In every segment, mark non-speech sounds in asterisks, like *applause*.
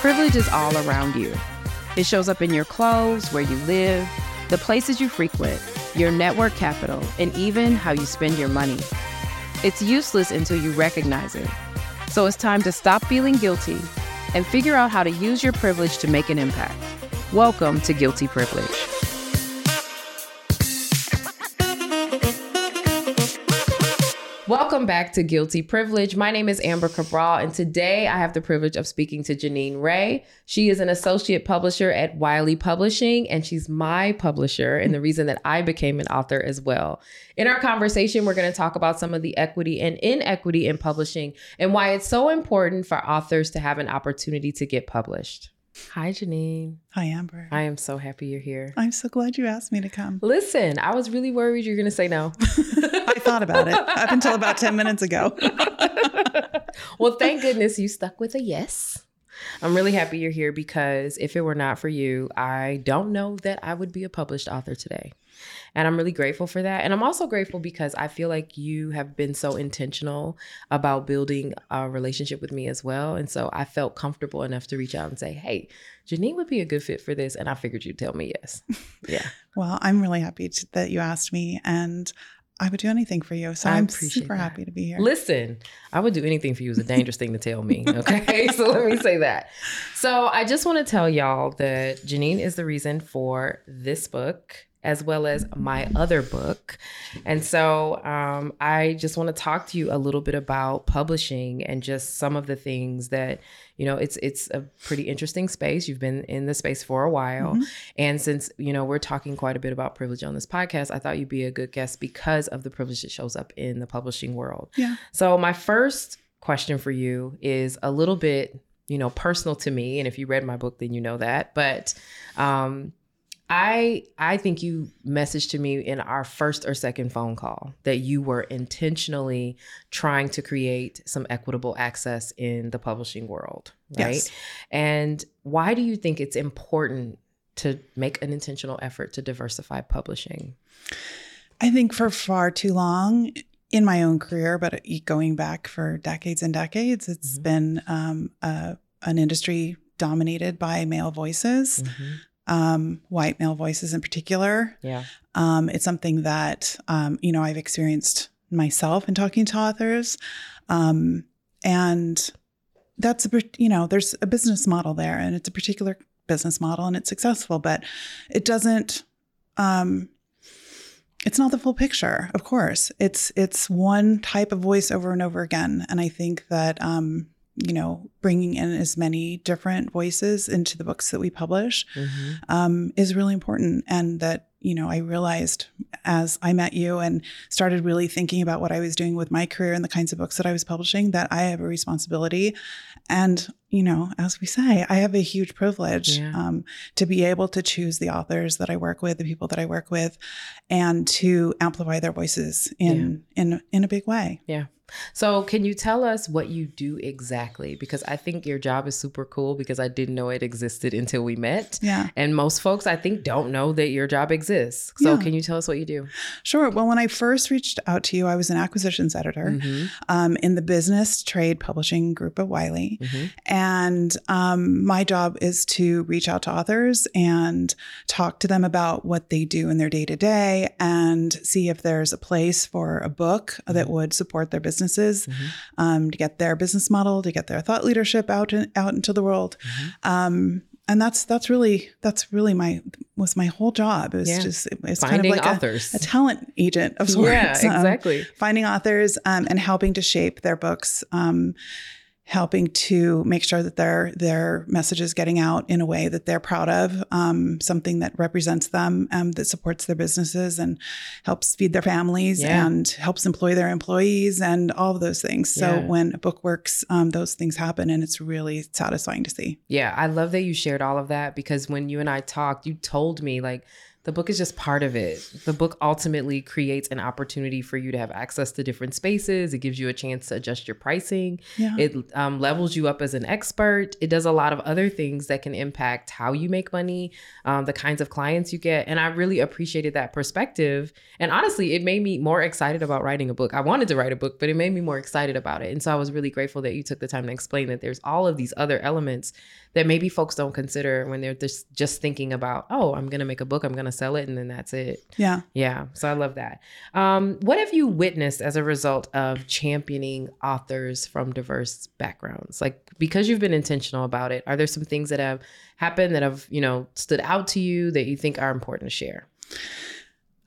Privilege is all around you. It shows up in your clothes, where you live, the places you frequent, your network capital, and even how you spend your money. It's useless until you recognize it. So it's time to stop feeling guilty and figure out how to use your privilege to make an impact. Welcome to Guilty Privilege. Welcome back to Guilty Privilege. My name is Amber Cabral, and today I have the privilege of speaking to Jeanenne Ray. She is an associate publisher at Wiley Publishing, and she's my publisher, and the *laughs* reason that I became an author as well. In our conversation, we're going to talk about some of the equity and inequity in publishing and why it's so important for authors to have an opportunity to get published. Hi, Jeanenne. Hi, Amber. I am so happy you're here. I'm so glad you asked me to come. Listen, I was really worried you're going to say no. *laughs* I thought about it up until about 10 minutes ago. *laughs* well, thank goodness you stuck with a yes. I'm really happy you're here because if it were not for you, I don't know that I would be a published author today. And I'm really grateful for that. And I'm also grateful because I feel like you have been so intentional about building a relationship with me as well. And so I felt comfortable enough to reach out and say, hey, Jeanenne would be a good fit for this. And I figured you'd tell me yes. *laughs* Yeah. well, I'm really happy to, that you asked me. And I would do anything for you. So I am super that. happy to be here. Listen, I would do anything for you is a dangerous thing to tell me. Okay. *laughs* so let me say that. So I just want to tell y'all that Jeanenne is the reason for this book as well as my other book. And so um, I just want to talk to you a little bit about publishing and just some of the things that, you know, it's it's a pretty interesting space. You've been in the space for a while. Mm-hmm. And since, you know, we're talking quite a bit about privilege on this podcast, I thought you'd be a good guest because of the privilege that shows up in the publishing world. Yeah. So my first question for you is a little bit, you know, personal to me. And if you read my book, then you know that. But um, I I think you messaged to me in our first or second phone call that you were intentionally trying to create some equitable access in the publishing world, right? Yes. And why do you think it's important to make an intentional effort to diversify publishing? I think for far too long in my own career, but going back for decades and decades, it's mm-hmm. been um, a, an industry dominated by male voices. Mm-hmm um, white male voices in particular. Yeah. Um, it's something that, um, you know, I've experienced myself in talking to authors. Um, and that's, a, you know, there's a business model there and it's a particular business model and it's successful, but it doesn't, um, it's not the full picture, of course. It's it's one type of voice over and over again, and I think that um, you know, bringing in as many different voices into the books that we publish mm-hmm. um, is really important. And that, you know, I realized as I met you and started really thinking about what I was doing with my career and the kinds of books that I was publishing, that I have a responsibility. And, you know, as we say, I have a huge privilege yeah. um, to be able to choose the authors that I work with, the people that I work with, and to amplify their voices in yeah. in in a big way. Yeah. So, can you tell us what you do exactly? Because I think your job is super cool because I didn't know it existed until we met. Yeah. And most folks, I think, don't know that your job exists. So, yeah. can you tell us what you do? Sure. Well, when I first reached out to you, I was an acquisitions editor mm-hmm. um, in the business trade publishing group at Wiley. Mm-hmm. And um, my job is to reach out to authors and talk to them about what they do in their day to day and see if there's a place for a book mm-hmm. that would support their businesses mm-hmm. um, to get their business model, to get their thought leadership out in, out into the world. Mm-hmm. Um, and that's that's really that's really my was my whole job. It was yeah. just it was finding kind of like authors. A, a, talent agent of sorts. Yeah, *laughs* exactly. Um, finding authors um, and helping to shape their books um, helping to make sure that their their message is getting out in a way that they're proud of, um, something that represents them, um, that supports their businesses and helps feed their families yeah. and helps employ their employees and all of those things. So yeah. when a book works, um, those things happen, and it's really satisfying to see. Yeah, I love that you shared all of that because when you and I talked, you told me like the book is just part of it. The book ultimately creates an opportunity for you to have access to different spaces. It gives you a chance to adjust your pricing. Yeah. It um, levels you up as an expert. It does a lot of other things that can impact how you make money, um, the kinds of clients you get. And I really appreciated that perspective. And honestly, it made me more excited about writing a book. I wanted to write a book, but it made me more excited about it. And so I was really grateful that you took the time to explain that there's all of these other elements that maybe folks don't consider when they're just just thinking about, oh, I'm gonna make a book, I'm gonna sell it, and then that's it. Yeah. Yeah. So I love that. Um, what have you witnessed as a result of championing authors from diverse backgrounds? Like because you've been intentional about it, are there some things that have happened that have, you know, stood out to you that you think are important to share?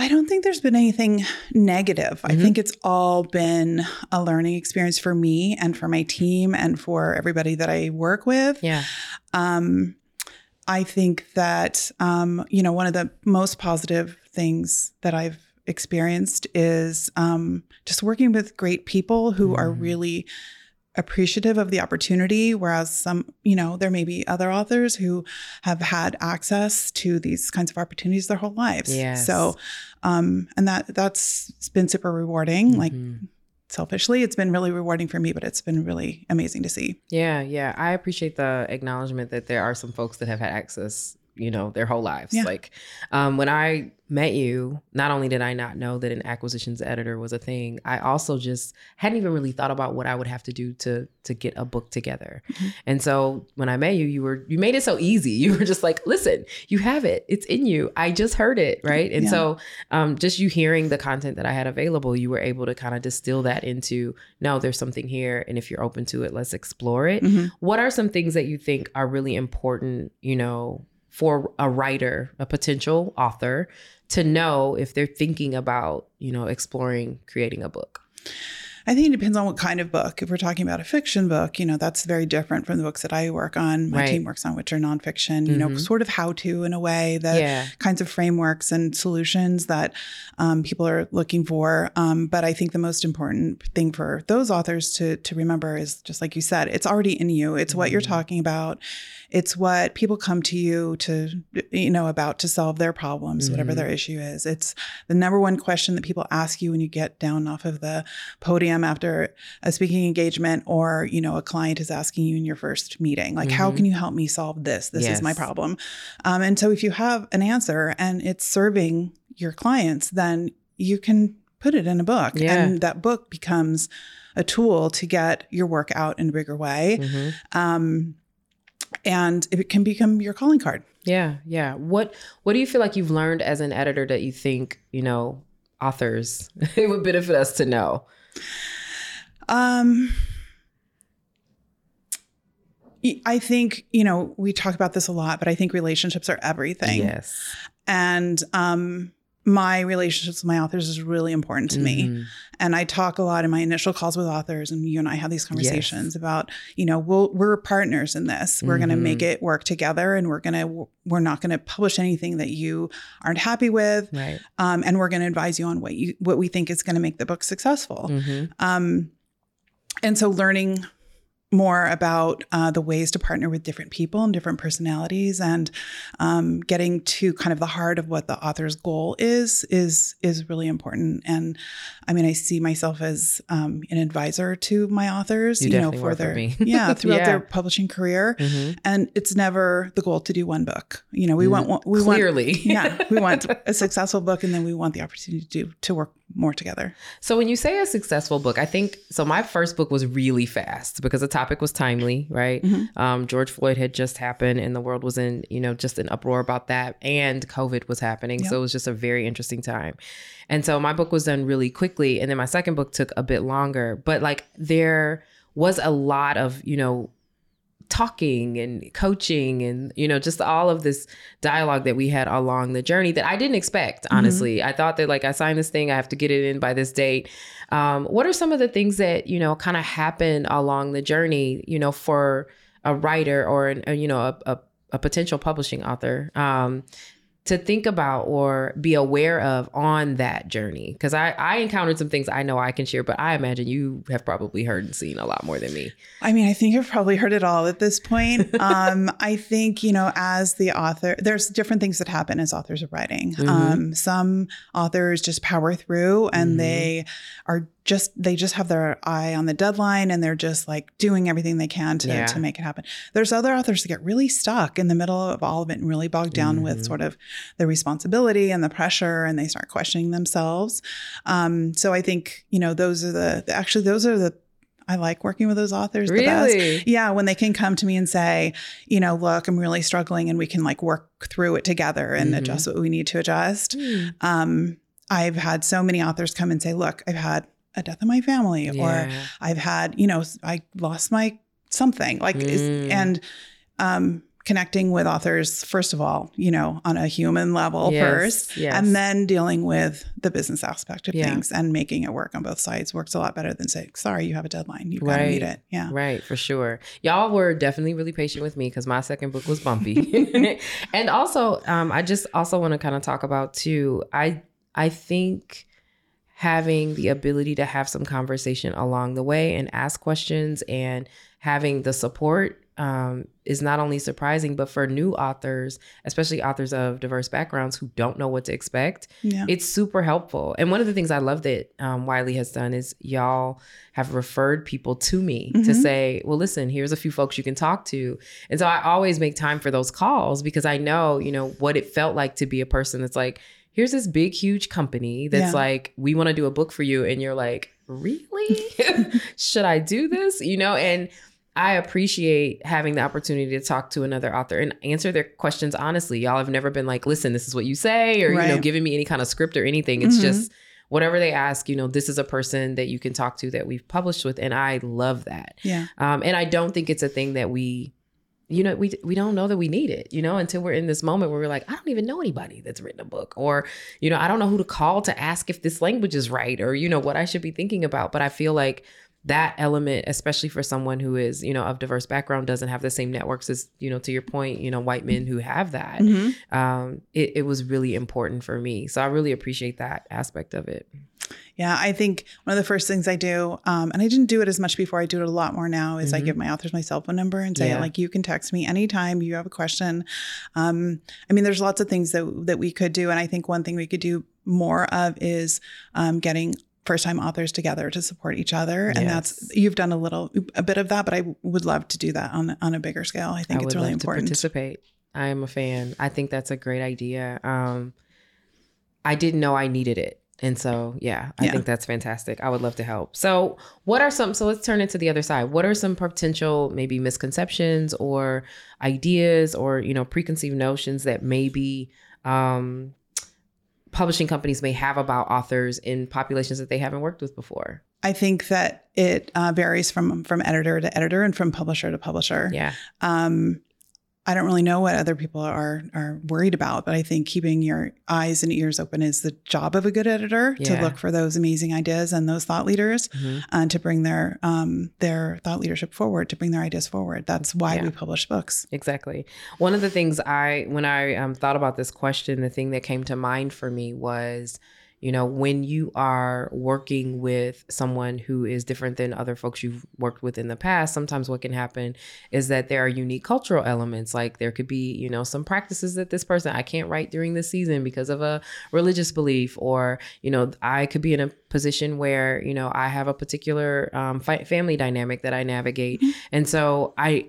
I don't think there's been anything negative. I Mhm. think it's all been a learning experience for me and for my team and for everybody that I work with. Yeah. Um, I think that, um, you know, one of the most positive things that I've experienced is um, just working with great people who are Mhm. really appreciative of the opportunity whereas some you know there may be other authors who have had access to these kinds of opportunities their whole lives Yes. so um and that that's been super rewarding like Mhm. Selfishly it's been really rewarding for me but it's been really amazing to see Yeah, yeah. I appreciate the acknowledgement that there are some folks that have had access, you know, their whole lives. Yeah. Like um, when I met you, not only did I not know that an acquisitions editor was a thing, I also just hadn't even really thought about what I would have to do to to get a book together. Mhm. And so when I met you, you were you made it so easy. *laughs* You were just like, listen, you have it. It's in you. I just heard it, right? And Yeah. so um, just you hearing the content that I had available, you were able to kind of distill that into no, there's something here, and if you're open to it, let's explore it. Mhm. What are some things that you think are really important, you know, for a writer, a potential author to know if they're thinking about, you know, exploring creating a book? I think it depends on what kind of book. If we're talking about a fiction book, you know, that's very different from the books that I work on. My Right. team works on, which are nonfiction, you know, Mhm. sort of how to in a way, the yeah. kinds of frameworks and solutions that um, people are looking for. Um, but I think the most important thing for those authors to to remember is just like you said, it's already in you. It's what you're Mhm. talking about. It's what people come to you to, you know, about to solve their problems, whatever Mhm. their issue is. It's the number one question that people ask you when you get down off of the podium after a speaking engagement or, you know, a client is asking you in your first meeting, like, how Mhm. can you help me solve this? This is my problem. Um, and so if you have an answer and it's serving your clients, then you can put it in a book. Yeah. And that book becomes a tool to get your work out in a bigger way. Mhm. Um, and it can become your calling card. Yeah, yeah. What what do you feel like you've learned as an editor that you think, you know, authors *laughs* it would benefit us to know? Um, I think, you know, we talk about this a lot, but I think relationships are everything. Yes. And um, my relationships with my authors is really important to me. Mhm. And I talk a lot in my initial calls with authors, and you and I have these conversations about, you know, we'll, we're partners in this. We're going to make it work together, and we're going to we're not going to publish anything that you aren't happy with, Right. um, and we're going to advise you on what you what we think is going to make the book successful. Mhm. Um, and so learning more about uh, the ways to partner with different people and different personalities and um, getting to kind of the heart of what the author's goal is is is really important and i mean i see myself as um, an advisor to my authors You you, know for for their me. *laughs* yeah *laughs* throughout Yeah. their publishing career Mhm. and it's never the goal to do one book you know we want one- we want Clearly. *laughs* yeah we want a successful book and then we want the opportunity to do to work more together So when you say a successful book, I think so. My first book was really fast because the topic was timely, right? Mhm. Um, George Floyd had just happened, and the world was in you know just an uproar about that, and COVID was happening. Yep. So it was just a very interesting time. And so my book was done really quickly, and then my second book took a bit longer. But like there was a lot of you know talking and coaching and you know just all of this dialogue that we had along the journey that I didn't expect honestly. I thought that like I signed this thing I have to get it in by this date. Um, what are some of the things that you know kind of happen along the journey you know for a writer or an, a, you know a, a, a potential publishing author? Um, to think about or be aware of on that journey? Because I, I encountered some things I know I can share, but I imagine you have probably heard and seen a lot more than me. I mean, I think I've probably heard it all at this point. *laughs* um, I think, you know, as the author, there's different things that happen as authors of writing. Mhm. Um, some authors just power through and Mhm. they are just, they just have their eye on the deadline and they're just like doing everything they can to, Yeah. to make it happen. There's other authors that get really stuck in the middle of all of it and really bogged down Mhm. with sort of the responsibility and the pressure and they start questioning themselves. Um, so I think, you know, those are the, actually, those are the, I like working with those authors the best. Really? Yeah, when they can come to me and say, you know, look, I'm really struggling and we can like work through it together and Mhm. adjust what we need to adjust. Hmm. Um, I've had so many authors come and say, look, I've had a death in my family or I've had, you know, I lost my something like, is, Mm. and um, connecting with authors, first of all, you know, on a human level Yes, first, yes. and then dealing with the business aspect of Yeah. things and making it work on both sides works a lot better than saying, sorry, you have a deadline. You've got to meet it. Yeah. Right, for sure. Y'all were definitely really patient with me because my second book was bumpy. *laughs* *laughs* and also, um, I just also want to kind of talk about too. I I think having the ability to have some conversation along the way and ask questions and having the support um, is not only surprising, but for new authors, especially authors of diverse backgrounds who don't know what to expect, Yeah. it's super helpful. And one of the things I love that um, Wiley has done is y'all have referred people to me to Mhm. say, well, listen, here's a few folks you can talk to. And so I always make time for those calls because I know, you know, what it felt like to be a person that's like, here's this big, huge company that's Yeah. like, we want to do a book for you. And you're like, really? *laughs* Should I do this? You know, and I appreciate having the opportunity to talk to another author and answer their questions honestly. Y'all have never been like, listen, this is what you say, or, you know, giving me any kind of script or anything. It's Mhm. just whatever they ask, you know, this is a person that you can talk to that we've published with. And I love that. Yeah. Um, and I don't think it's a thing that we, you know, we we don't know that we need it, you know, until we're in this moment where we're like, I don't even know anybody that's written a book, or you know, I don't know who to call to ask if this language is right, or you know, what I should be thinking about. But I feel like that element, especially for someone who is, you know, of diverse background, doesn't have the same networks as, you know, to your point, you know, white men who have that. Mhm. Um, it, it was really important for me, so I really appreciate that aspect of it. Yeah, I think one of the first things I do, um, and I didn't do it as much before, I do it a lot more now, is I Mhm. give my authors my cell phone number and say, Yeah. like, you can text me anytime you have a question. Um, I mean, there's lots of things that that we could do, and I think one thing we could do more of is um, getting first time authors together to support each other, and that's you've done a little a bit of that, but I would love to do that on on a bigger scale. I think I it's would really love important. to participate. I am a fan. I think that's a great idea. Um, I didn't know I needed it. And so, yeah, I Yeah. think that's fantastic. I would love to help. So, what are some, so let's turn it to the other side. What are some potential maybe misconceptions or ideas or, you know, preconceived notions that maybe um, publishing companies may have about authors in populations that they haven't worked with before? I think that it uh, varies from from editor to editor and from publisher to publisher. Yeah. um, I don't really know what other people are are worried about, but I think keeping your eyes and ears open is the job of a good editor Yeah. to look for those amazing ideas and those thought leaders Mhm. and to bring their um, their thought leadership forward, to bring their ideas forward. That's why Yeah. we publish books. Exactly. One of the things I, when I um, thought about this question, the thing that came to mind for me was, you know, when you are working with someone who is different than other folks you've worked with in the past, sometimes what can happen is that there are unique cultural elements. Like there could be, you know, some practices that this person, I can't write during this season because of a religious belief, or, you know, I could be in a position where, you know, I have a particular um, family dynamic that I navigate. And so I,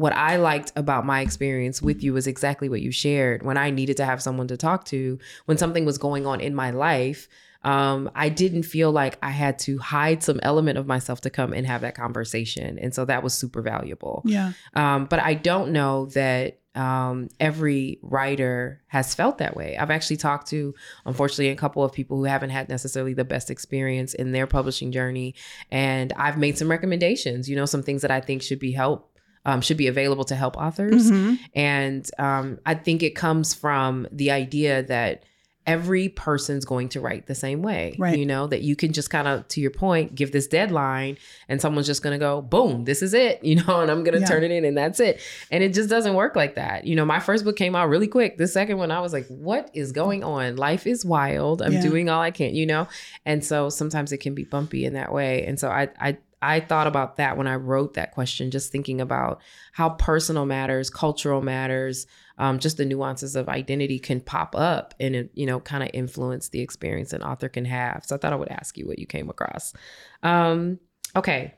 what I liked about my experience with you was exactly what you shared. When I needed to have someone to talk to, when something was going on in my life, um, I didn't feel like I had to hide some element of myself to come and have that conversation. And so that was super valuable. Yeah, Um, but I don't know that um, every writer has felt that way. I've actually talked to, unfortunately, a couple of people who haven't had necessarily the best experience in their publishing journey, and I've made some recommendations. You know, some things that I think should be help. Um, should be available to help authors. Mhm. And um, I think it comes from the idea that every person's going to write the same way. Right. You know, that you can just kind of, to your point, give this deadline and someone's just going to go, boom, this is it, *laughs* you know, and I'm going to Yeah. turn it in and that's it. And it just doesn't work like that. You know, my first book came out really quick. The second one, I was like, what is going on? Life is wild. I'm Yeah. doing all I can, you know? And so sometimes it can be bumpy in that way. And so I, I, I thought about that when I wrote that question, just thinking about how personal matters, cultural matters, um, just the nuances of identity can pop up and you know kind of influence the experience an author can have. So I thought I would ask you what you came across. Um, okay,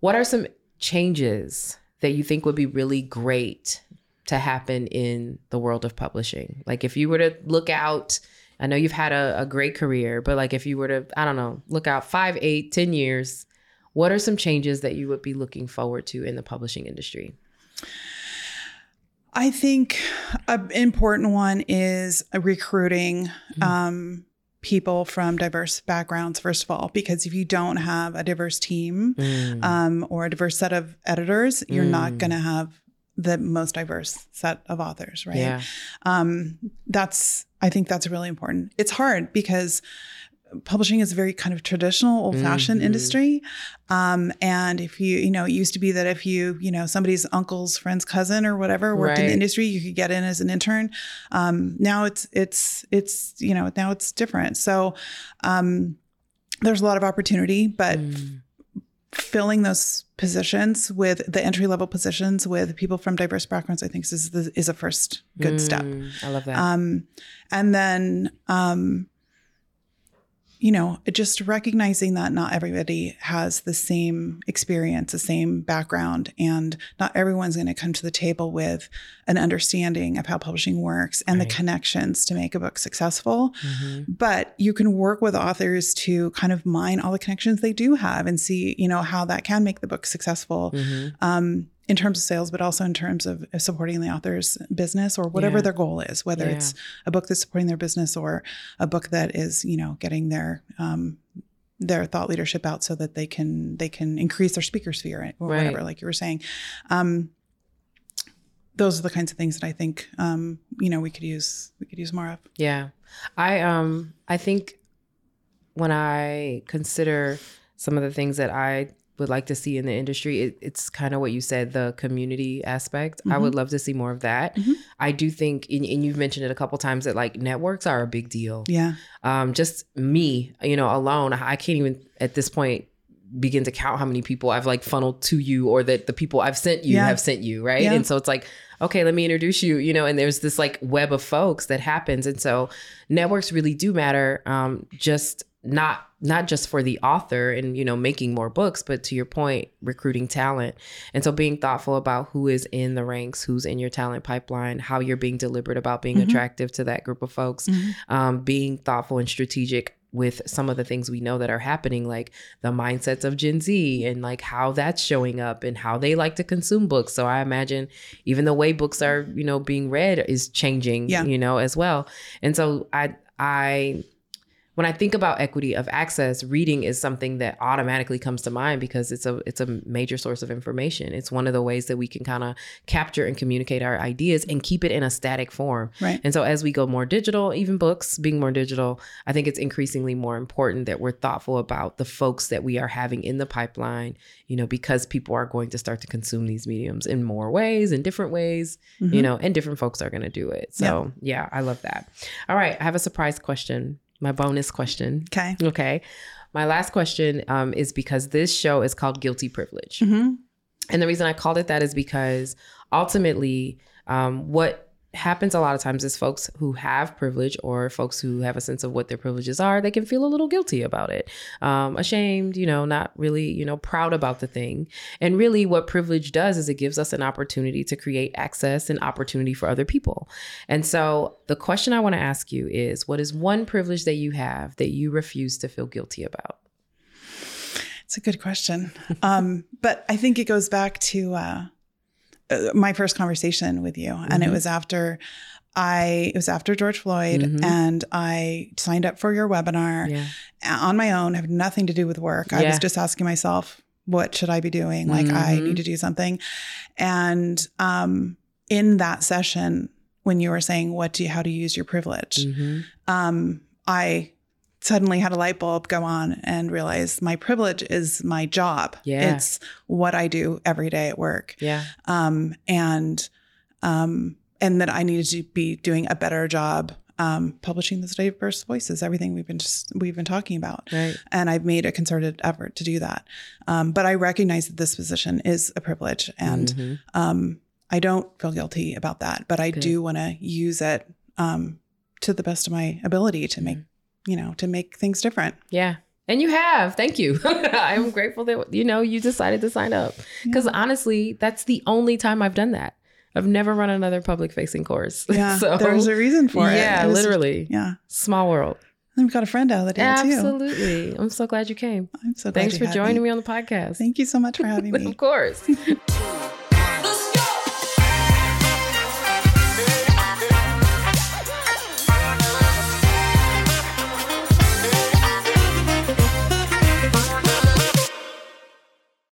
what are some changes that you think would be really great to happen in the world of publishing? Like if you were to look out. I know you've had a, a great career, but like if you were to, I don't know, look out five, eight, ten years, what are some changes that you would be looking forward to in the publishing industry? I think an important one is recruiting um, people from diverse backgrounds, first of all, because if you don't have a diverse team Mm. um, or a diverse set of editors, you're not Mm. going to have the most diverse set of authors, right? Yeah. um, that's i think that's really important it's hard because publishing is a very kind of traditional old-fashioned Mhm. industry um, and if you you know it used to be that if you you know somebody's uncle's friend's cousin or whatever worked in the industry you could get in as an intern um, now it's it's it's you know now it's different so um, there's a lot of opportunity but Mm. filling those positions with the entry level positions with people from diverse backgrounds i think is is a first good step Mm, I love that. um, and then, um, you know, just recognizing that not everybody has the same experience, the same background, and not everyone's going to come to the table with an understanding of how publishing works and Right. the connections to make a book successful. Mhm. But you can work with authors to kind of mine all the connections they do have and see, you know, how that can make the book successful Mhm. um, in terms of sales, but also in terms of supporting the author's business or whatever Yeah. their goal is, whether Yeah. it's a book that's supporting their business or a book that is, you know, getting their um, their thought leadership out so that they can they can increase their speaker sphere or Right. whatever, like you were saying. Um, those are the kinds of things that I think um, you know we could use we could use more of. Yeah. I um I think when I consider some of the things that I would like to see in the industry, it, it's kind of what you said, the community aspect. I would love to see more of that. Mhm. I do think, and, and you've mentioned it a couple times, that like networks are a big deal. Yeah, Um, just me, you know, alone, I can't even at this point begin to count how many people I've like funneled to you or that the people I've sent you Yeah. have sent you, right? Yeah. And so it's like, okay, let me introduce you, you know, and there's this like web of folks that happens. And so networks really do matter. Um, just not not just for the author and you know making more books but to your point recruiting talent and so being thoughtful about who is in the ranks who's in your talent pipeline how you're being deliberate about being Mhm. attractive to that group of folks Mhm. um, being thoughtful and strategic with some of the things we know that are happening, like the mindsets of Gen Z and like how that's showing up and how they like to consume books. So I imagine even the way books are, you know, being read is changing, Yeah. you know, as well. And so I, I, when I think about equity of access, reading is something that automatically comes to mind because it's a it's a major source of information. It's one of the ways that we can kind of capture and communicate our ideas and keep it in a static form. right. And so as we go more digital, even books being more digital, I think it's increasingly more important that we're thoughtful about the folks that we are having in the pipeline, you know, because people are going to start to consume these mediums in more ways, in different ways, you Mhm. know, and different folks are going to do it. So, yeah, I love that. All right, I have a surprise question, my bonus question. Okay. Okay. My last question um, is because this show is called Guilty Privilege. hmm And the reason I called it that is because ultimately, um, what happens a lot of times is folks who have privilege or folks who have a sense of what their privileges are, they can feel a little guilty about it, um, ashamed, you know, not really, you know, proud about the thing. And really, what privilege does is it gives us an opportunity to create access and opportunity for other people. And so, the question I want to ask you is what is one privilege that you have that you refuse to feel guilty about? It's a good question. Um, but I think it goes back to uh, my first conversation with you. And it Mhm. was after I, it was after George Floyd, Mhm. and I signed up for your webinar Yeah. on my own, have nothing to do with work. I was just asking myself, what should I be doing? Like, I Mhm. need to do something. And um, in that session, when you were saying what do you, how to use your privilege. Mhm. Um, I suddenly had a light bulb go on and realize my privilege is my job. Yeah. It's what I do every day at work. Yeah. Um, and um, and that I needed to be doing a better job um, publishing those diverse voices, everything we've been just, we've been talking about. Right. And I've made a concerted effort to do that. Um, but I recognize that this position is a privilege, and Mhm. um, I don't feel guilty about that. But I Good. do want to use it um, to the best of my ability to make, Mm-hmm. You know, to make things different. Yeah. And you have. Thank you. *laughs* I'm grateful that you know you decided to sign up. Because honestly, that's the only time I've done that. I've never run another public facing course. *laughs* Yeah, so there's a reason for it. yeah, It was- literally. Yeah, Small world. and we've got a friend out of the day too. Absolutely. I'm so glad you came. I'm so glad Thanks for joining me. me on the podcast. Thank you so much for having *laughs* me. of course.